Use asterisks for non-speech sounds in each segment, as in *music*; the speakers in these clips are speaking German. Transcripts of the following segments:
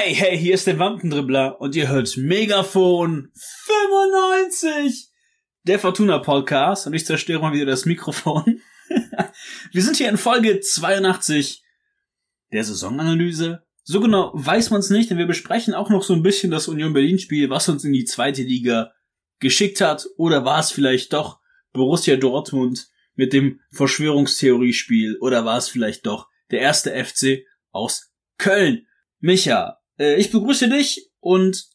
Hey, hey, hier ist der Wampendribbler und ihr hört Megafon 95, der Fortuna Podcast und ich zerstöre mal wieder das Mikrofon. *laughs* Wir sind hier in Folge 82 der Saisonanalyse. So genau weiß man es nicht, denn wir besprechen auch noch so ein bisschen das Union Berlin Spiel, was uns in die zweite Liga geschickt hat oder war es vielleicht doch Borussia Dortmund mit dem Verschwörungstheoriespiel oder war es vielleicht doch der erste FC aus Köln? Micha, äh, ich begrüße dich und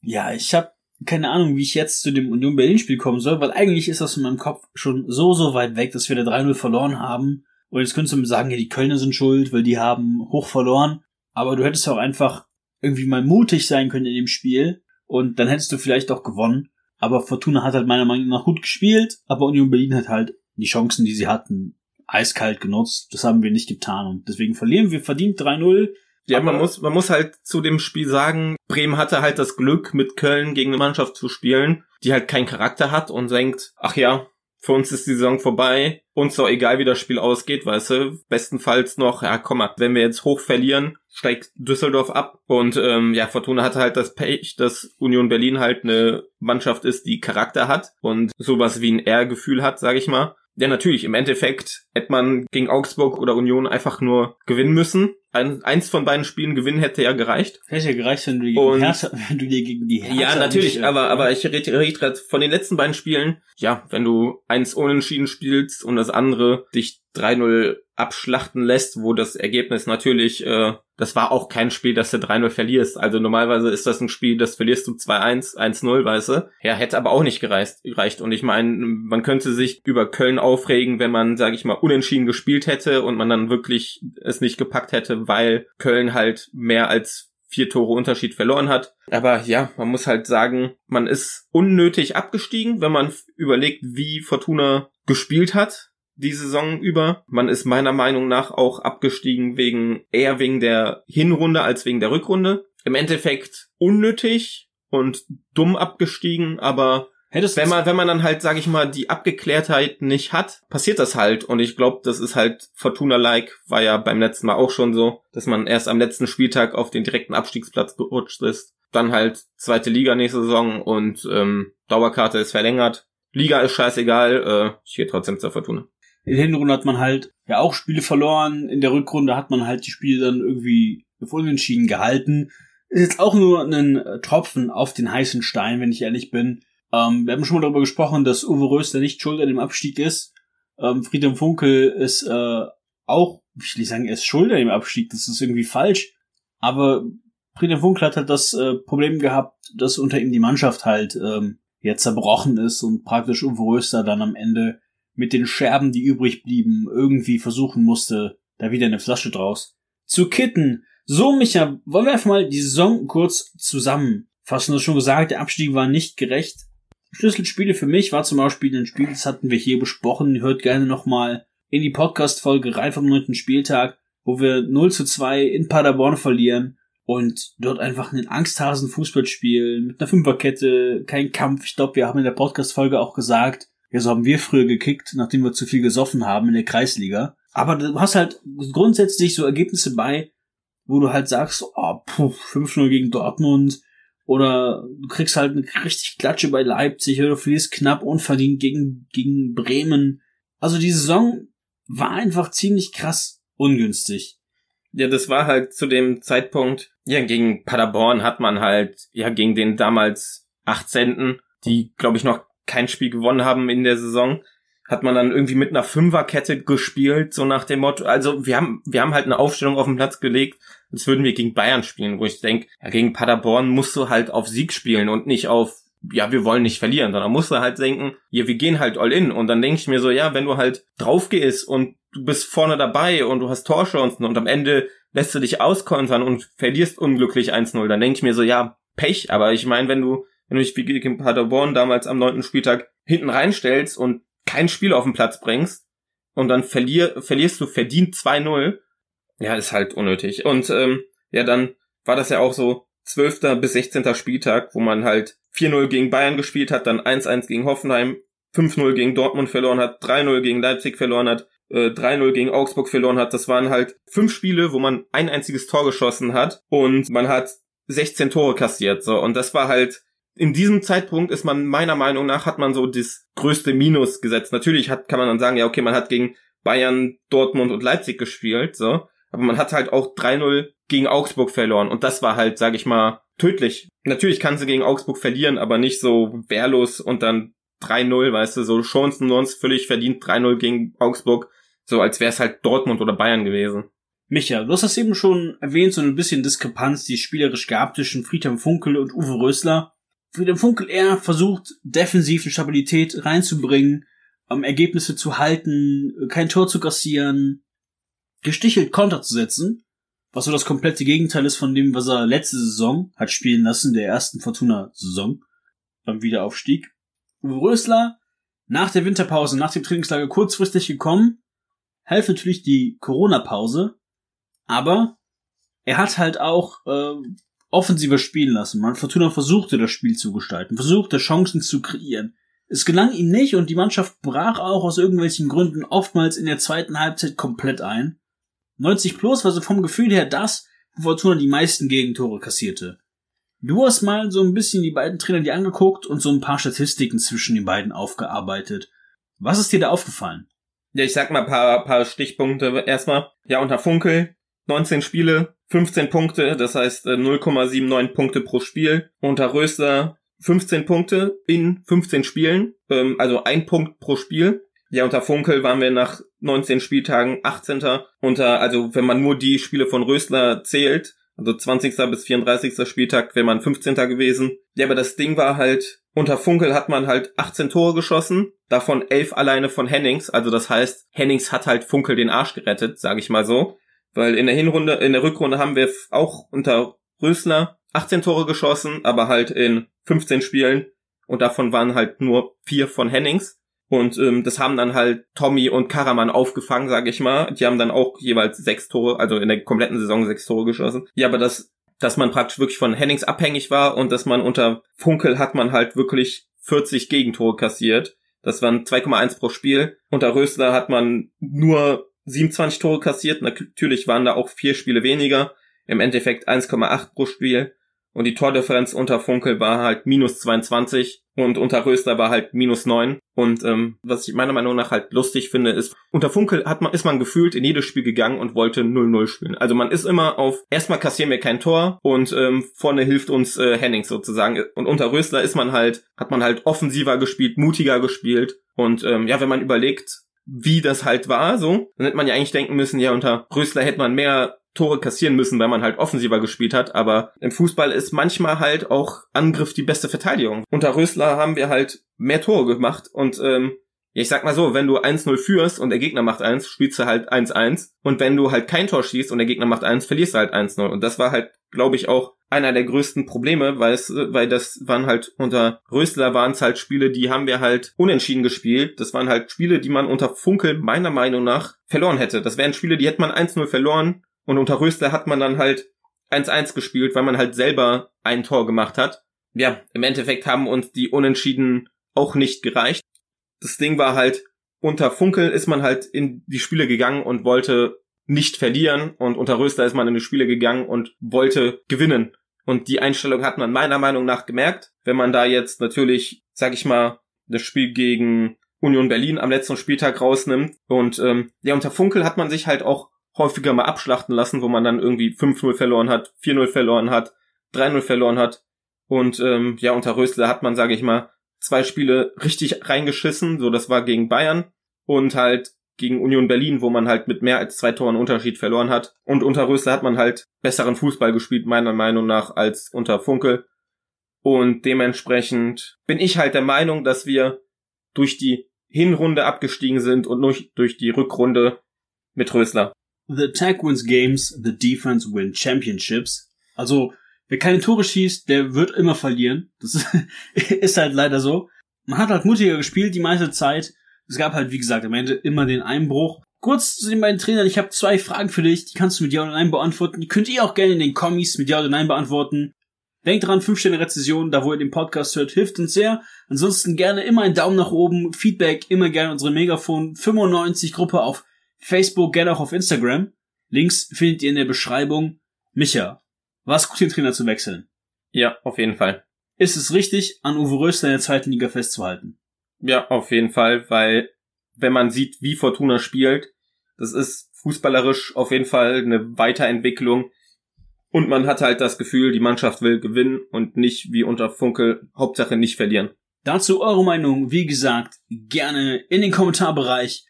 ja, ich habe keine Ahnung, wie ich jetzt zu dem Union Berlin Spiel kommen soll, weil eigentlich ist das in meinem Kopf schon so, so weit weg, dass wir da 3-0 verloren haben. Und jetzt könntest du mir sagen, ja, die Kölner sind schuld, weil die haben hoch verloren. Aber du hättest auch einfach irgendwie mal mutig sein können in dem Spiel. Und dann hättest du vielleicht auch gewonnen. Aber Fortuna hat halt meiner Meinung nach gut gespielt. Aber Union Berlin hat halt die Chancen, die sie hatten, eiskalt genutzt. Das haben wir nicht getan. Und deswegen verlieren wir verdient 3-0. Ja, man muss, man muss halt zu dem Spiel sagen, Bremen hatte halt das Glück, mit Köln gegen eine Mannschaft zu spielen, die halt keinen Charakter hat und denkt, ach ja, für uns ist die Saison vorbei, uns doch egal, wie das Spiel ausgeht, weißt du, bestenfalls noch, ja komm mal, wenn wir jetzt hoch verlieren, steigt Düsseldorf ab und ähm, ja, Fortuna hatte halt das Pech, dass Union Berlin halt eine Mannschaft ist, die Charakter hat und sowas wie ein R-Gefühl hat, sag ich mal. Ja, natürlich, im Endeffekt hätte man gegen Augsburg oder Union einfach nur gewinnen müssen. Ein, eins von beiden Spielen gewinnen hätte ja gereicht. Hätte ja gereicht, wenn du, gegen Und- Hertha, *laughs* wenn du dir gegen die Hertha Ja, natürlich, nicht, äh, aber, aber ich rede red grad von den letzten beiden Spielen. Ja, wenn du eins unentschieden spielst und das andere dich 3-0 abschlachten lässt, wo das Ergebnis natürlich, äh, das war auch kein Spiel, das du 3-0 verlierst. Also normalerweise ist das ein Spiel, das verlierst du 2-1, 1-0, weißt du. Ja, hätte aber auch nicht gereicht. gereicht. Und ich meine, man könnte sich über Köln aufregen, wenn man, sage ich mal, unentschieden gespielt hätte und man dann wirklich es nicht gepackt hätte, weil Köln halt mehr als vier Tore Unterschied verloren hat. Aber ja, man muss halt sagen, man ist unnötig abgestiegen, wenn man überlegt, wie Fortuna gespielt hat die Saison über. Man ist meiner Meinung nach auch abgestiegen wegen eher wegen der Hinrunde als wegen der Rückrunde. Im Endeffekt unnötig und dumm abgestiegen, aber Hättest wenn man, wenn man dann halt, sag ich mal, die Abgeklärtheit nicht hat, passiert das halt. Und ich glaube, das ist halt Fortuna-like, war ja beim letzten Mal auch schon so, dass man erst am letzten Spieltag auf den direkten Abstiegsplatz gerutscht ist. Dann halt zweite Liga nächste Saison und ähm, Dauerkarte ist verlängert. Liga ist scheißegal, äh, ich gehe trotzdem zur Fortuna. in der Hinrunde hat man halt ja auch Spiele verloren. In der Rückrunde hat man halt die Spiele dann irgendwie auf Unentschieden gehalten. Ist jetzt auch nur ein äh, Tropfen auf den heißen Stein, wenn ich ehrlich bin. Ähm, wir haben schon mal darüber gesprochen, dass Uwe Röster nicht schuld an dem Abstieg ist. Ähm, Friedhelm Funkel ist äh, auch, ich will nicht sagen, er ist schuld an dem Abstieg, das ist irgendwie falsch. Aber Friedhelm Funkel hat halt das äh, Problem gehabt, dass unter ihm die Mannschaft halt ähm, jetzt zerbrochen ist und praktisch Uwe Röster dann am Ende mit den Scherben, die übrig blieben, irgendwie versuchen musste, da wieder eine Flasche draus zu kitten. So, Micha, wollen wir einfach mal die Saison kurz zusammenfassen. Du hast schon gesagt, der Abstieg war nicht gerecht. Schlüsselspiele für mich war zum Beispiel ein Spiel, das hatten wir hier besprochen. Hört gerne nochmal in die Podcast-Folge rein vom neunten Spieltag, wo wir 0 zu 2 in Paderborn verlieren und dort einfach einen Angsthasen-Fußball spielen, mit einer Fünferkette, kein Kampf. Ich glaube, wir haben in der Podcast-Folge auch gesagt, ja, so haben wir früher gekickt, nachdem wir zu viel gesoffen haben in der Kreisliga. Aber du hast halt grundsätzlich so Ergebnisse bei, wo du halt sagst, oh, puh, 5-0 gegen Dortmund. Oder du kriegst halt eine richtig Klatsche bei Leipzig oder du verlierst knapp unverdient gegen, gegen Bremen. Also die Saison war einfach ziemlich krass ungünstig. Ja, das war halt zu dem Zeitpunkt, ja, gegen Paderborn hat man halt, ja, gegen den damals 18., die, glaube ich, noch kein Spiel gewonnen haben in der Saison, hat man dann irgendwie mit einer Fünferkette gespielt, so nach dem Motto. Also wir haben, wir haben halt eine Aufstellung auf den Platz gelegt, als würden wir gegen Bayern spielen, wo ich denke, ja, gegen Paderborn musst du halt auf Sieg spielen und nicht auf, ja, wir wollen nicht verlieren, sondern musst du halt denken, ja, wir gehen halt all in. Und dann denke ich mir so, ja, wenn du halt drauf gehst und du bist vorne dabei und du hast Torchancen und am Ende lässt du dich auskontern und verlierst unglücklich 1-0, dann denke ich mir so, ja, Pech. Aber ich meine, wenn du, wenn du dich wie gegen Paderborn damals am neunten Spieltag hinten reinstellst und kein Spiel auf den Platz bringst und dann verlier, verlierst du verdient 2-0, ja, ist halt unnötig. Und ähm, ja, dann war das ja auch so 12. bis 16. Spieltag, wo man halt 4-0 gegen Bayern gespielt hat, dann 1-1 gegen Hoffenheim, 5-0 gegen Dortmund verloren hat, 3-0 gegen Leipzig verloren hat, äh, 3-0 gegen Augsburg verloren hat. Das waren halt fünf Spiele, wo man ein einziges Tor geschossen hat und man hat 16 Tore kassiert. So und das war halt in diesem Zeitpunkt ist man meiner Meinung nach hat man so das größte Minus gesetzt. Natürlich hat kann man dann sagen, ja okay, man hat gegen Bayern, Dortmund und Leipzig gespielt, so, aber man hat halt auch 3-0 gegen Augsburg verloren und das war halt, sag ich mal, tödlich. Natürlich kann sie gegen Augsburg verlieren, aber nicht so wehrlos und dann 3-0, weißt du, so Chancen uns völlig verdient 3-0 gegen Augsburg, so als wäre es halt Dortmund oder Bayern gewesen. Micha, du hast das eben schon erwähnt, so ein bisschen Diskrepanz, die spielerisch gab zwischen Friedhelm Funkel und Uwe Rösler. Friedhelm Funkel eher versucht, defensiv eine Stabilität reinzubringen, um Ergebnisse zu halten, kein Tor zu kassieren, gestichelt Konter zu setzen, was so das komplette Gegenteil ist von dem, was er letzte Saison hat spielen lassen, der ersten Fortuna-Saison, beim Wiederaufstieg. Rösler, nach der Winterpause, nach dem Trainingslager kurzfristig gekommen, half natürlich die Corona-Pause, aber er hat halt auch äh, offensiver spielen lassen. Man Fortuna versuchte das Spiel zu gestalten, versuchte Chancen zu kreieren. Es gelang ihm nicht und die Mannschaft brach auch aus irgendwelchen Gründen oftmals in der zweiten Halbzeit komplett ein. 90 plus war so vom Gefühl her das, wo Fortuna die meisten Gegentore kassierte. Du hast mal so ein bisschen die beiden Trainer dir angeguckt und so ein paar Statistiken zwischen den beiden aufgearbeitet. Was ist dir da aufgefallen? Ja, ich sag mal paar, paar Stichpunkte erstmal. Ja, unter Funkel 19 Spiele, 15 Punkte, das heißt 0,79 äh, Punkte pro Spiel. Unter Röster 15 Punkte in 15 Spielen, ähm, also ein Punkt pro Spiel. Ja, unter Funkel waren wir nach 19 Spieltagen 18. Unter, also wenn man nur die Spiele von Rösler zählt, also 20. bis 34. Spieltag wäre man 15. gewesen. Ja, aber das Ding war halt, unter Funkel hat man halt 18 Tore geschossen, davon 11 alleine von Hennings. Also das heißt, Hennings hat halt Funkel den Arsch gerettet, sage ich mal so. Weil in der Hinrunde, in der Rückrunde haben wir auch unter Rösler 18 Tore geschossen, aber halt in 15 Spielen. Und davon waren halt nur vier von Hennings. Und ähm, das haben dann halt Tommy und Karaman aufgefangen, sage ich mal. Die haben dann auch jeweils sechs Tore, also in der kompletten Saison sechs Tore geschossen. Ja, aber das, dass man praktisch wirklich von Hennings abhängig war und dass man unter Funkel hat man halt wirklich 40 Gegentore kassiert. Das waren 2,1 pro Spiel. Unter Rösler hat man nur 27 Tore kassiert. Natürlich waren da auch vier Spiele weniger. Im Endeffekt 1,8 pro Spiel. Und die Tordifferenz unter Funkel war halt minus 22 und unter Röster war halt minus 9. Und ähm, was ich meiner Meinung nach halt lustig finde, ist, unter Funkel hat man, ist man gefühlt in jedes Spiel gegangen und wollte 0-0 spielen. Also man ist immer auf, erstmal kassieren wir kein Tor und ähm, vorne hilft uns äh, Hennings sozusagen. Und unter Rösler ist man halt, hat man halt offensiver gespielt, mutiger gespielt. Und ähm, ja, wenn man überlegt, wie das halt war, so, dann hätte man ja eigentlich denken müssen, ja, unter Rösler hätte man mehr Tore kassieren müssen, weil man halt offensiver gespielt hat. Aber im Fußball ist manchmal halt auch Angriff die beste Verteidigung. Unter Rösler haben wir halt mehr Tore gemacht und ähm, ich sag mal so, wenn du 1-0 führst und der Gegner macht 1, spielst du halt 1-1. Und wenn du halt kein Tor schießt und der Gegner macht 1, verlierst du halt 1-0. Und das war halt, glaube ich, auch einer der größten Probleme, weil es, weil das waren halt unter Rösler waren es halt Spiele, die haben wir halt unentschieden gespielt. Das waren halt Spiele, die man unter Funkel meiner Meinung nach verloren hätte. Das wären Spiele, die hätte man 1-0 verloren und unter Rösler hat man dann halt 1-1 gespielt, weil man halt selber ein Tor gemacht hat. Ja, im Endeffekt haben uns die Unentschieden auch nicht gereicht. Das Ding war halt, unter Funkel ist man halt in die Spiele gegangen und wollte nicht verlieren und unter Rösler ist man in die Spiele gegangen und wollte gewinnen. Und die Einstellung hat man meiner Meinung nach gemerkt. Wenn man da jetzt natürlich, sag ich mal, das Spiel gegen Union Berlin am letzten Spieltag rausnimmt. Und ähm, ja, unter Funkel hat man sich halt auch häufiger mal abschlachten lassen, wo man dann irgendwie 5-0 verloren hat, 4-0 verloren hat, 3-0 verloren hat. Und ähm, ja, unter Rösler hat man, sage ich mal, zwei Spiele richtig reingeschissen. So, das war gegen Bayern und halt gegen Union Berlin, wo man halt mit mehr als zwei Toren Unterschied verloren hat. Und unter Rösler hat man halt besseren Fußball gespielt, meiner Meinung nach, als unter Funkel. Und dementsprechend bin ich halt der Meinung, dass wir durch die Hinrunde abgestiegen sind und durch, durch die Rückrunde mit Rösler. The attack wins games, the defense win championships. Also, wer keine Tore schießt, der wird immer verlieren. Das *laughs* ist halt leider so. Man hat halt mutiger gespielt die meiste Zeit. Es gab halt, wie gesagt, am Ende immer den Einbruch. Kurz zu den beiden Trainern, ich habe zwei Fragen für dich, die kannst du mit Ja oder Nein beantworten. Die könnt ihr auch gerne in den Kommis mit Ja oder Nein beantworten. Denkt dran, 5 Sterne Rezession, da wo ihr den Podcast hört, hilft uns sehr. Ansonsten gerne immer einen Daumen nach oben, Feedback, immer gerne unsere Megafon 95 Gruppe auf Facebook, gerne auch auf Instagram. Links findet ihr in der Beschreibung. Micha, war es gut, den Trainer zu wechseln? Ja, auf jeden Fall. Ist es richtig, an Uwe Rösler in der zweiten Liga festzuhalten? Ja, auf jeden Fall, weil wenn man sieht, wie Fortuna spielt, das ist fußballerisch auf jeden Fall eine Weiterentwicklung. Und man hat halt das Gefühl, die Mannschaft will gewinnen und nicht wie unter Funkel Hauptsache nicht verlieren. Dazu eure Meinung, wie gesagt, gerne in den Kommentarbereich.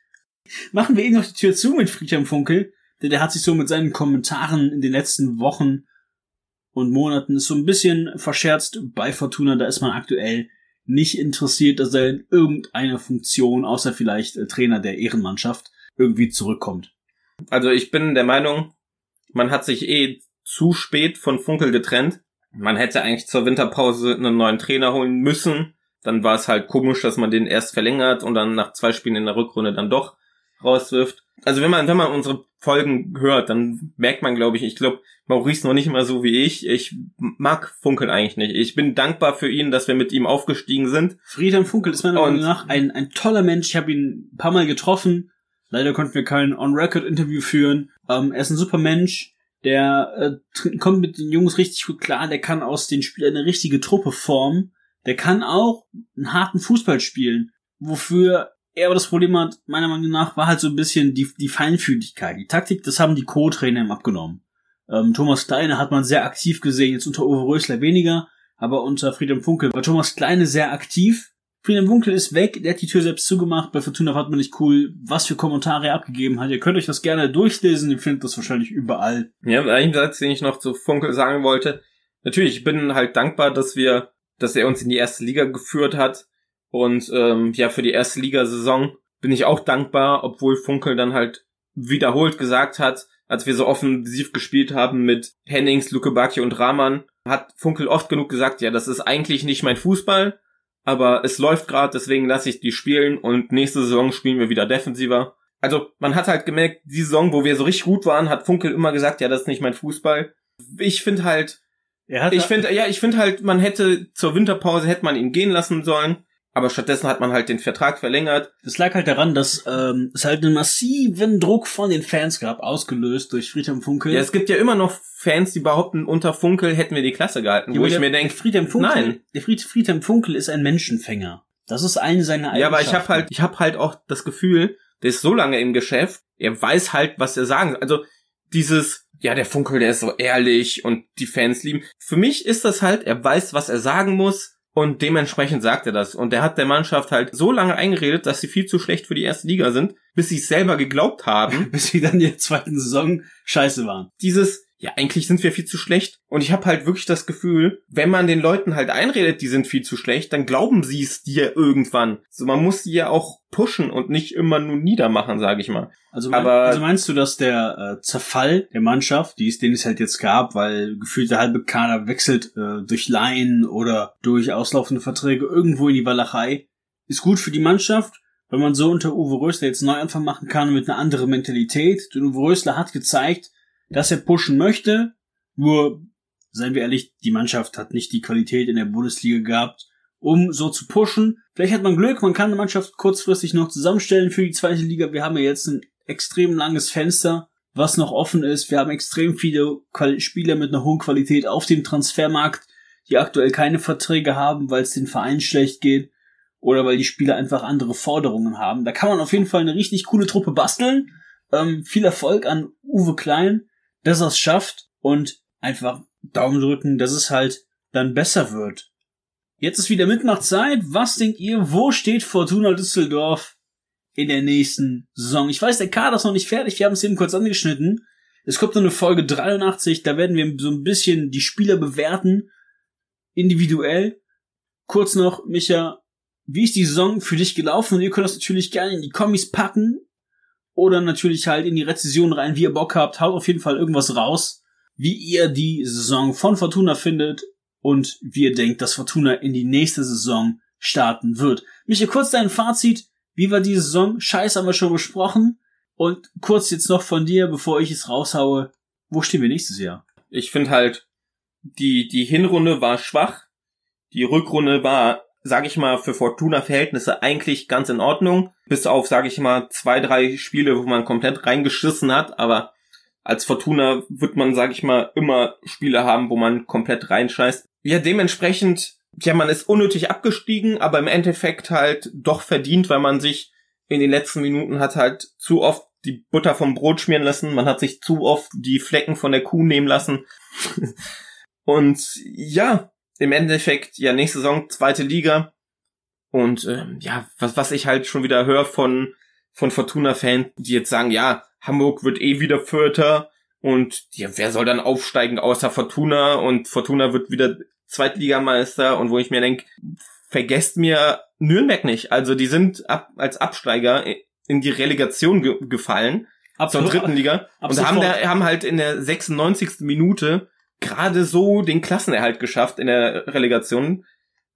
Machen wir eben noch die Tür zu mit Friedhelm Funkel, denn der hat sich so mit seinen Kommentaren in den letzten Wochen und Monaten so ein bisschen verscherzt bei Fortuna. Da ist man aktuell nicht interessiert, dass er in irgendeiner Funktion, außer vielleicht äh, Trainer der Ehrenmannschaft, irgendwie zurückkommt. Also ich bin der Meinung, man hat sich eh zu spät von Funkel getrennt. Man hätte eigentlich zur Winterpause einen neuen Trainer holen müssen. Dann war es halt komisch, dass man den erst verlängert und dann nach zwei Spielen in der Rückrunde dann doch rauswirft. Also wenn man, wenn man unsere Folgen hört, dann merkt man, glaube ich, ich glaube, Maurice noch nicht immer so wie ich. Ich mag Funkel eigentlich nicht. Ich bin dankbar für ihn, dass wir mit ihm aufgestiegen sind. Friedhelm Funkel ist meiner Meinung nach ein, ein toller Mensch. Ich habe ihn ein paar Mal getroffen. Leider konnten wir kein On-Record-Interview führen. Ähm, er ist ein super Mensch. Der äh, kommt mit den Jungs richtig gut klar. Der kann aus den Spielern eine richtige Truppe formen. Der kann auch einen harten Fußball spielen. Wofür er aber das Problem hat, meiner Meinung nach, war halt so ein bisschen die, die Feinfühligkeit. Die Taktik, das haben die Co-Trainer ihm abgenommen. Ähm, Thomas Kleine hat man sehr aktiv gesehen, jetzt unter Uwe Rösler weniger, aber unter Friedhelm Funkel war Thomas Kleine sehr aktiv. Friedhelm Funkel ist weg, der hat die Tür selbst zugemacht, bei Fortuna hat man nicht cool, was für Kommentare er abgegeben hat. Ihr könnt euch das gerne durchlesen, ihr findet das wahrscheinlich überall. Ja, ein Satz, den ich noch zu Funkel sagen wollte. Natürlich, ich bin halt dankbar, dass wir, dass er uns in die erste Liga geführt hat und ähm, ja, für die erste Ligasaison bin ich auch dankbar, obwohl Funkel dann halt wiederholt gesagt hat, als wir so offensiv gespielt haben mit Hennings, Lukebaki und Rahman, hat Funkel oft genug gesagt, ja, das ist eigentlich nicht mein Fußball, aber es läuft gerade, deswegen lasse ich die spielen und nächste Saison spielen wir wieder defensiver. Also man hat halt gemerkt, die Saison, wo wir so richtig gut waren, hat Funkel immer gesagt, ja, das ist nicht mein Fußball. Ich finde halt, ich finde, ja, ich finde halt, man hätte zur Winterpause hätte man ihn gehen lassen sollen aber stattdessen hat man halt den Vertrag verlängert. Das lag halt daran, dass ähm, es halt einen massiven Druck von den Fans gab, ausgelöst durch Friedhelm Funkel. Ja, es gibt ja immer noch Fans, die behaupten, unter Funkel hätten wir die Klasse gehalten. Ja, wo ich mir denke, Friedhelm Funkel, nein. Der Fried, Friedhelm Funkel ist ein Menschenfänger. Das ist eine seiner Eigenschaften. Ja, aber ich habe halt, ich habe halt auch das Gefühl, der ist so lange im Geschäft, er weiß halt, was er sagen. Also dieses, ja, der Funkel, der ist so ehrlich und die Fans lieben. Für mich ist das halt, er weiß, was er sagen muss und dementsprechend sagt er das. Und er hat der Mannschaft halt so lange eingeredet, dass sie viel zu schlecht für die erste Liga sind, bis sie es selber geglaubt haben. *laughs* bis sie dann in der zweiten Saison scheiße waren. Dieses, ja, eigentlich sind wir viel zu schlecht. Und ich habe halt wirklich das Gefühl, wenn man den Leuten halt einredet, die sind viel zu schlecht, dann glauben sie es dir irgendwann. So, man muss sie ja auch pushen und nicht immer nur niedermachen, sage ich mal. Also, mein, Aber, also meinst du, dass der äh, Zerfall der Mannschaft, die es, den es halt jetzt gab, weil gefühlt der halbe Kader wechselt äh, durch Laien oder durch auslaufende Verträge irgendwo in die Walachei, ist gut für die Mannschaft? Wenn man so unter Uwe Rösler jetzt Neuanfang machen kann mit einer anderen Mentalität. Denn Uwe Rösler hat gezeigt, dass er pushen möchte. Nur, seien wir ehrlich, die Mannschaft hat nicht die Qualität in der Bundesliga gehabt, um so zu pushen. Vielleicht hat man Glück, man kann eine Mannschaft kurzfristig noch zusammenstellen für die zweite Liga. Wir haben ja jetzt ein extrem langes Fenster, was noch offen ist. Wir haben extrem viele Spieler mit einer hohen Qualität auf dem Transfermarkt, die aktuell keine Verträge haben, weil es den Vereinen schlecht geht oder weil die Spieler einfach andere Forderungen haben. Da kann man auf jeden Fall eine richtig coole Truppe basteln. Ähm, viel Erfolg an Uwe Klein dass er es schafft und einfach Daumen drücken, dass es halt dann besser wird. Jetzt ist wieder Mitmachtzeit. Was denkt ihr, wo steht Fortuna Düsseldorf in der nächsten Saison? Ich weiß, der Kader ist noch nicht fertig, wir haben es eben kurz angeschnitten. Es kommt noch eine Folge 83, da werden wir so ein bisschen die Spieler bewerten, individuell. Kurz noch, Micha, wie ist die Saison für dich gelaufen? Und ihr könnt das natürlich gerne in die Kommis packen oder natürlich halt in die Rezession rein, wie ihr Bock habt. Haut auf jeden Fall irgendwas raus, wie ihr die Saison von Fortuna findet und wie ihr denkt, dass Fortuna in die nächste Saison starten wird. Michael, kurz dein Fazit. Wie war die Saison? Scheiß haben wir schon besprochen. Und kurz jetzt noch von dir, bevor ich es raushaue. Wo stehen wir nächstes Jahr? Ich finde halt, die, die Hinrunde war schwach. Die Rückrunde war sage ich mal, für Fortuna-Verhältnisse eigentlich ganz in Ordnung. Bis auf, sage ich mal, zwei, drei Spiele, wo man komplett reingeschissen hat. Aber als Fortuna wird man, sage ich mal, immer Spiele haben, wo man komplett reinscheißt. Ja, dementsprechend, ja, man ist unnötig abgestiegen, aber im Endeffekt halt doch verdient, weil man sich in den letzten Minuten hat halt zu oft die Butter vom Brot schmieren lassen. Man hat sich zu oft die Flecken von der Kuh nehmen lassen. *laughs* Und ja, im Endeffekt, ja, nächste Saison zweite Liga. Und ähm, ja, was, was ich halt schon wieder höre von, von Fortuna-Fans, die jetzt sagen, ja, Hamburg wird eh wieder Vierter und ja, wer soll dann aufsteigen außer Fortuna und Fortuna wird wieder Zweitligameister und wo ich mir denke, vergesst mir Nürnberg nicht. Also die sind ab, als Absteiger in die Relegation ge gefallen ab zur dritten Liga und haben, da, haben halt in der 96. Minute gerade so den Klassenerhalt geschafft in der Relegation.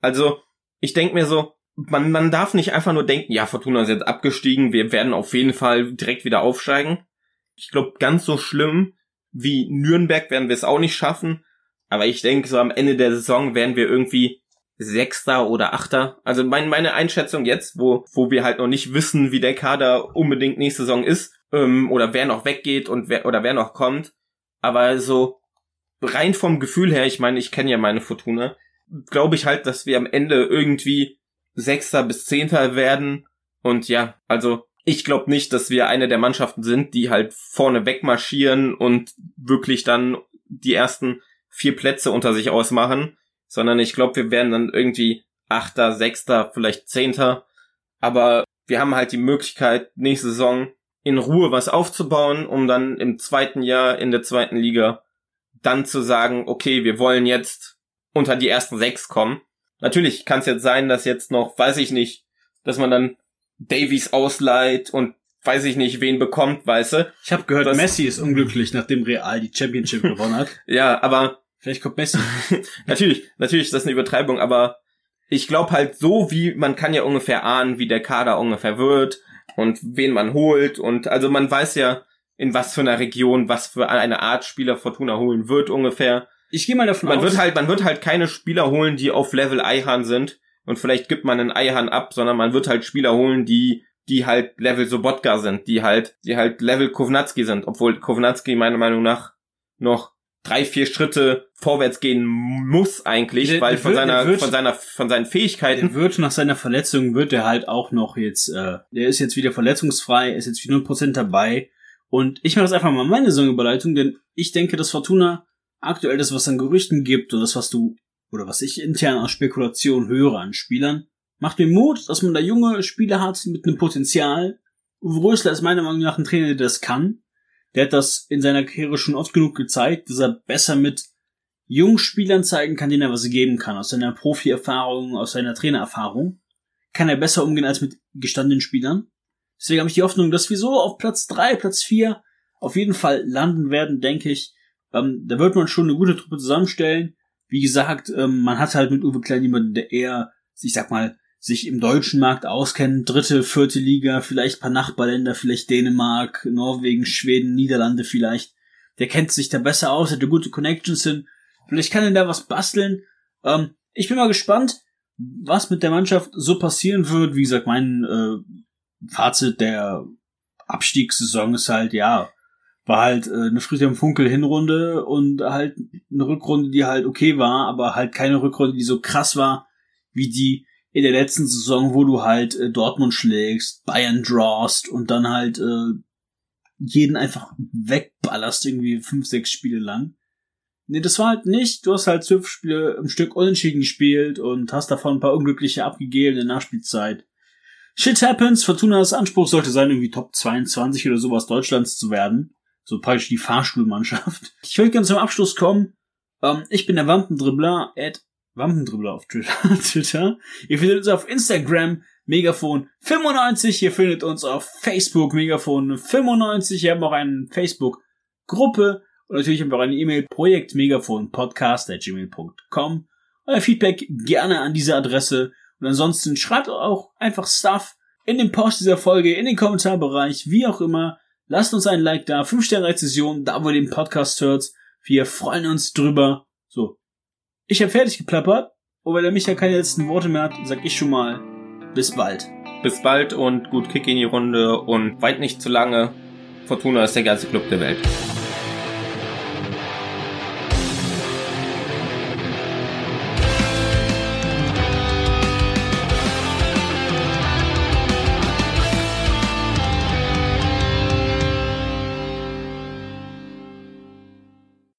Also, ich denke mir so, man, man darf nicht einfach nur denken, ja, Fortuna ist jetzt abgestiegen, wir werden auf jeden Fall direkt wieder aufsteigen. Ich glaube, ganz so schlimm wie Nürnberg werden wir es auch nicht schaffen. Aber ich denke, so am Ende der Saison werden wir irgendwie Sechster oder Achter. Also mein, meine Einschätzung jetzt, wo, wo wir halt noch nicht wissen, wie der Kader unbedingt nächste Saison ist, ähm, oder wer noch weggeht und wer, oder wer noch kommt. Aber so rein vom Gefühl her, ich meine, ich kenne ja meine Fortuna, glaube ich halt, dass wir am Ende irgendwie Sechster bis Zehnter werden. Und ja, also ich glaube nicht, dass wir eine der Mannschaften sind, die halt vorne wegmarschieren und wirklich dann die ersten vier Plätze unter sich ausmachen, sondern ich glaube, wir werden dann irgendwie Achter, Sechster, vielleicht Zehnter. Aber wir haben halt die Möglichkeit, nächste Saison in Ruhe was aufzubauen, um dann im zweiten Jahr in der zweiten Liga dann zu sagen, okay, wir wollen jetzt unter die ersten sechs kommen. Natürlich kann es jetzt sein, dass jetzt noch, weiß ich nicht, dass man dann Davies ausleiht und weiß ich nicht, wen bekommt, weißt du. Ich habe gehört, Messi ist unglücklich, nachdem Real die Championship gewonnen hat. *laughs* Ja, aber vielleicht kommt Messi. *laughs* natürlich, natürlich ist das eine Übertreibung, aber ich glaube halt so, wie man kann ja ungefähr ahnen, wie der Kader ungefähr wird und wen man holt und also man weiß ja, in was für einer Region, was für eine Art Spieler Fortuna holen wird ungefähr. Ich gehe mal davon man aus. Wird halt, man wird halt keine Spieler holen, die auf Level Eihan sind und vielleicht gibt man einen Eihan ab, sondern man wird halt Spieler holen, die die halt Level Sobotka sind, die halt, die halt Level Kovnatski sind, obwohl Kovnatski meiner Meinung nach noch drei, vier Schritte vorwärts gehen muss eigentlich, der, weil der von wird, seiner, wird, von seiner, von seinen Fähigkeiten. Wird nach seiner Verletzung wird er halt auch noch jetzt, äh, der ist jetzt wieder verletzungsfrei, ist jetzt wieder 0% dabei und ich mache jetzt einfach mal meine Songüberleitung, denn ich denke, dass Fortuna aktuell das, was an Gerüchten gibt und das, was du, oder was ich intern aus Spekulation höre an Spielern, macht mir Mut, dass man da junge Spieler hat mit einem Potenzial. Uwe Rösler ist meiner Meinung nach ein Trainer, der das kann. Der hat das in seiner Karriere schon oft genug gezeigt, dass er besser mit jungen Spielern zeigen kann, denen er was geben kann. Aus seiner Profi-Erfahrung, aus seiner Trainererfahrung kann er besser umgehen als mit gestandenen Spielern. Deswegen habe ich die Hoffnung, dass wir so auf Platz drei, Platz vier auf jeden Fall landen werden, denke ich. Ähm, da wird man schon eine gute Truppe zusammenstellen. Wie gesagt, ähm, man hat halt mit Uwe Klein jemanden, der eher, ich sag mal, sich im deutschen Markt auskennt, dritte, vierte Liga, vielleicht paar Nachbarländer, vielleicht Dänemark, Norwegen, Schweden, Niederlande vielleicht. Der kennt sich da besser aus, hat gute Connections hin. Vielleicht kann er da was basteln. Ähm, ich bin mal gespannt, was mit der Mannschaft so passieren wird. Wie gesagt, mein äh, Fazit der Abstiegssaison ist halt, ja, war halt äh, eine Friedhelm Funkel Hinrunde und halt eine Rückrunde, die halt okay war, aber halt keine Rückrunde, die so krass war wie die in der letzten Saison, wo du halt äh, Dortmund schlägst, Bayern drawst und dann halt äh, jeden einfach wegballerst irgendwie fünf, sechs Spiele lang. Nee, das war halt nicht. Du hast halt zwölf Spiele im Stück unentschieden gespielt und hast davon ein paar unglückliche abgegeben in der Nachspielzeit. Shit happens. Fortunas Anspruch sollte sein, irgendwie Top 22 oder sowas Deutschlands zu werden. So praktisch die Fahrstuhlmannschaft. *laughs* Ich würde gerne zum Abschluss kommen. Ähm, ich bin der Wampendribbler, at Wampendribbler auf Twitter. *laughs* Ihr findet uns auf Instagram, Megafon 95. Ihr findet uns auf Facebook, Megafon 95. Wir haben auch eine Facebook-Gruppe. Und natürlich haben wir auch eine E-Mail, Projekt Megafon Podcast at gmail.com. Euer Feedback gerne an diese Adresse. Und ansonsten schreibt auch einfach Stuff in den Post dieser Folge, in den Kommentarbereich, wie auch immer. Lasst uns ein Like da, 5 Sterne Rezession, da wo ihr den Podcast hört. Wir freuen uns drüber. So. Ich habe fertig geplappert. Und weil der Micha keine letzten Worte mehr hat, sag ich schon mal, bis bald. Bis bald und gut Kick in die Runde und weit nicht zu lange. Fortuna ist der geilste Club der Welt.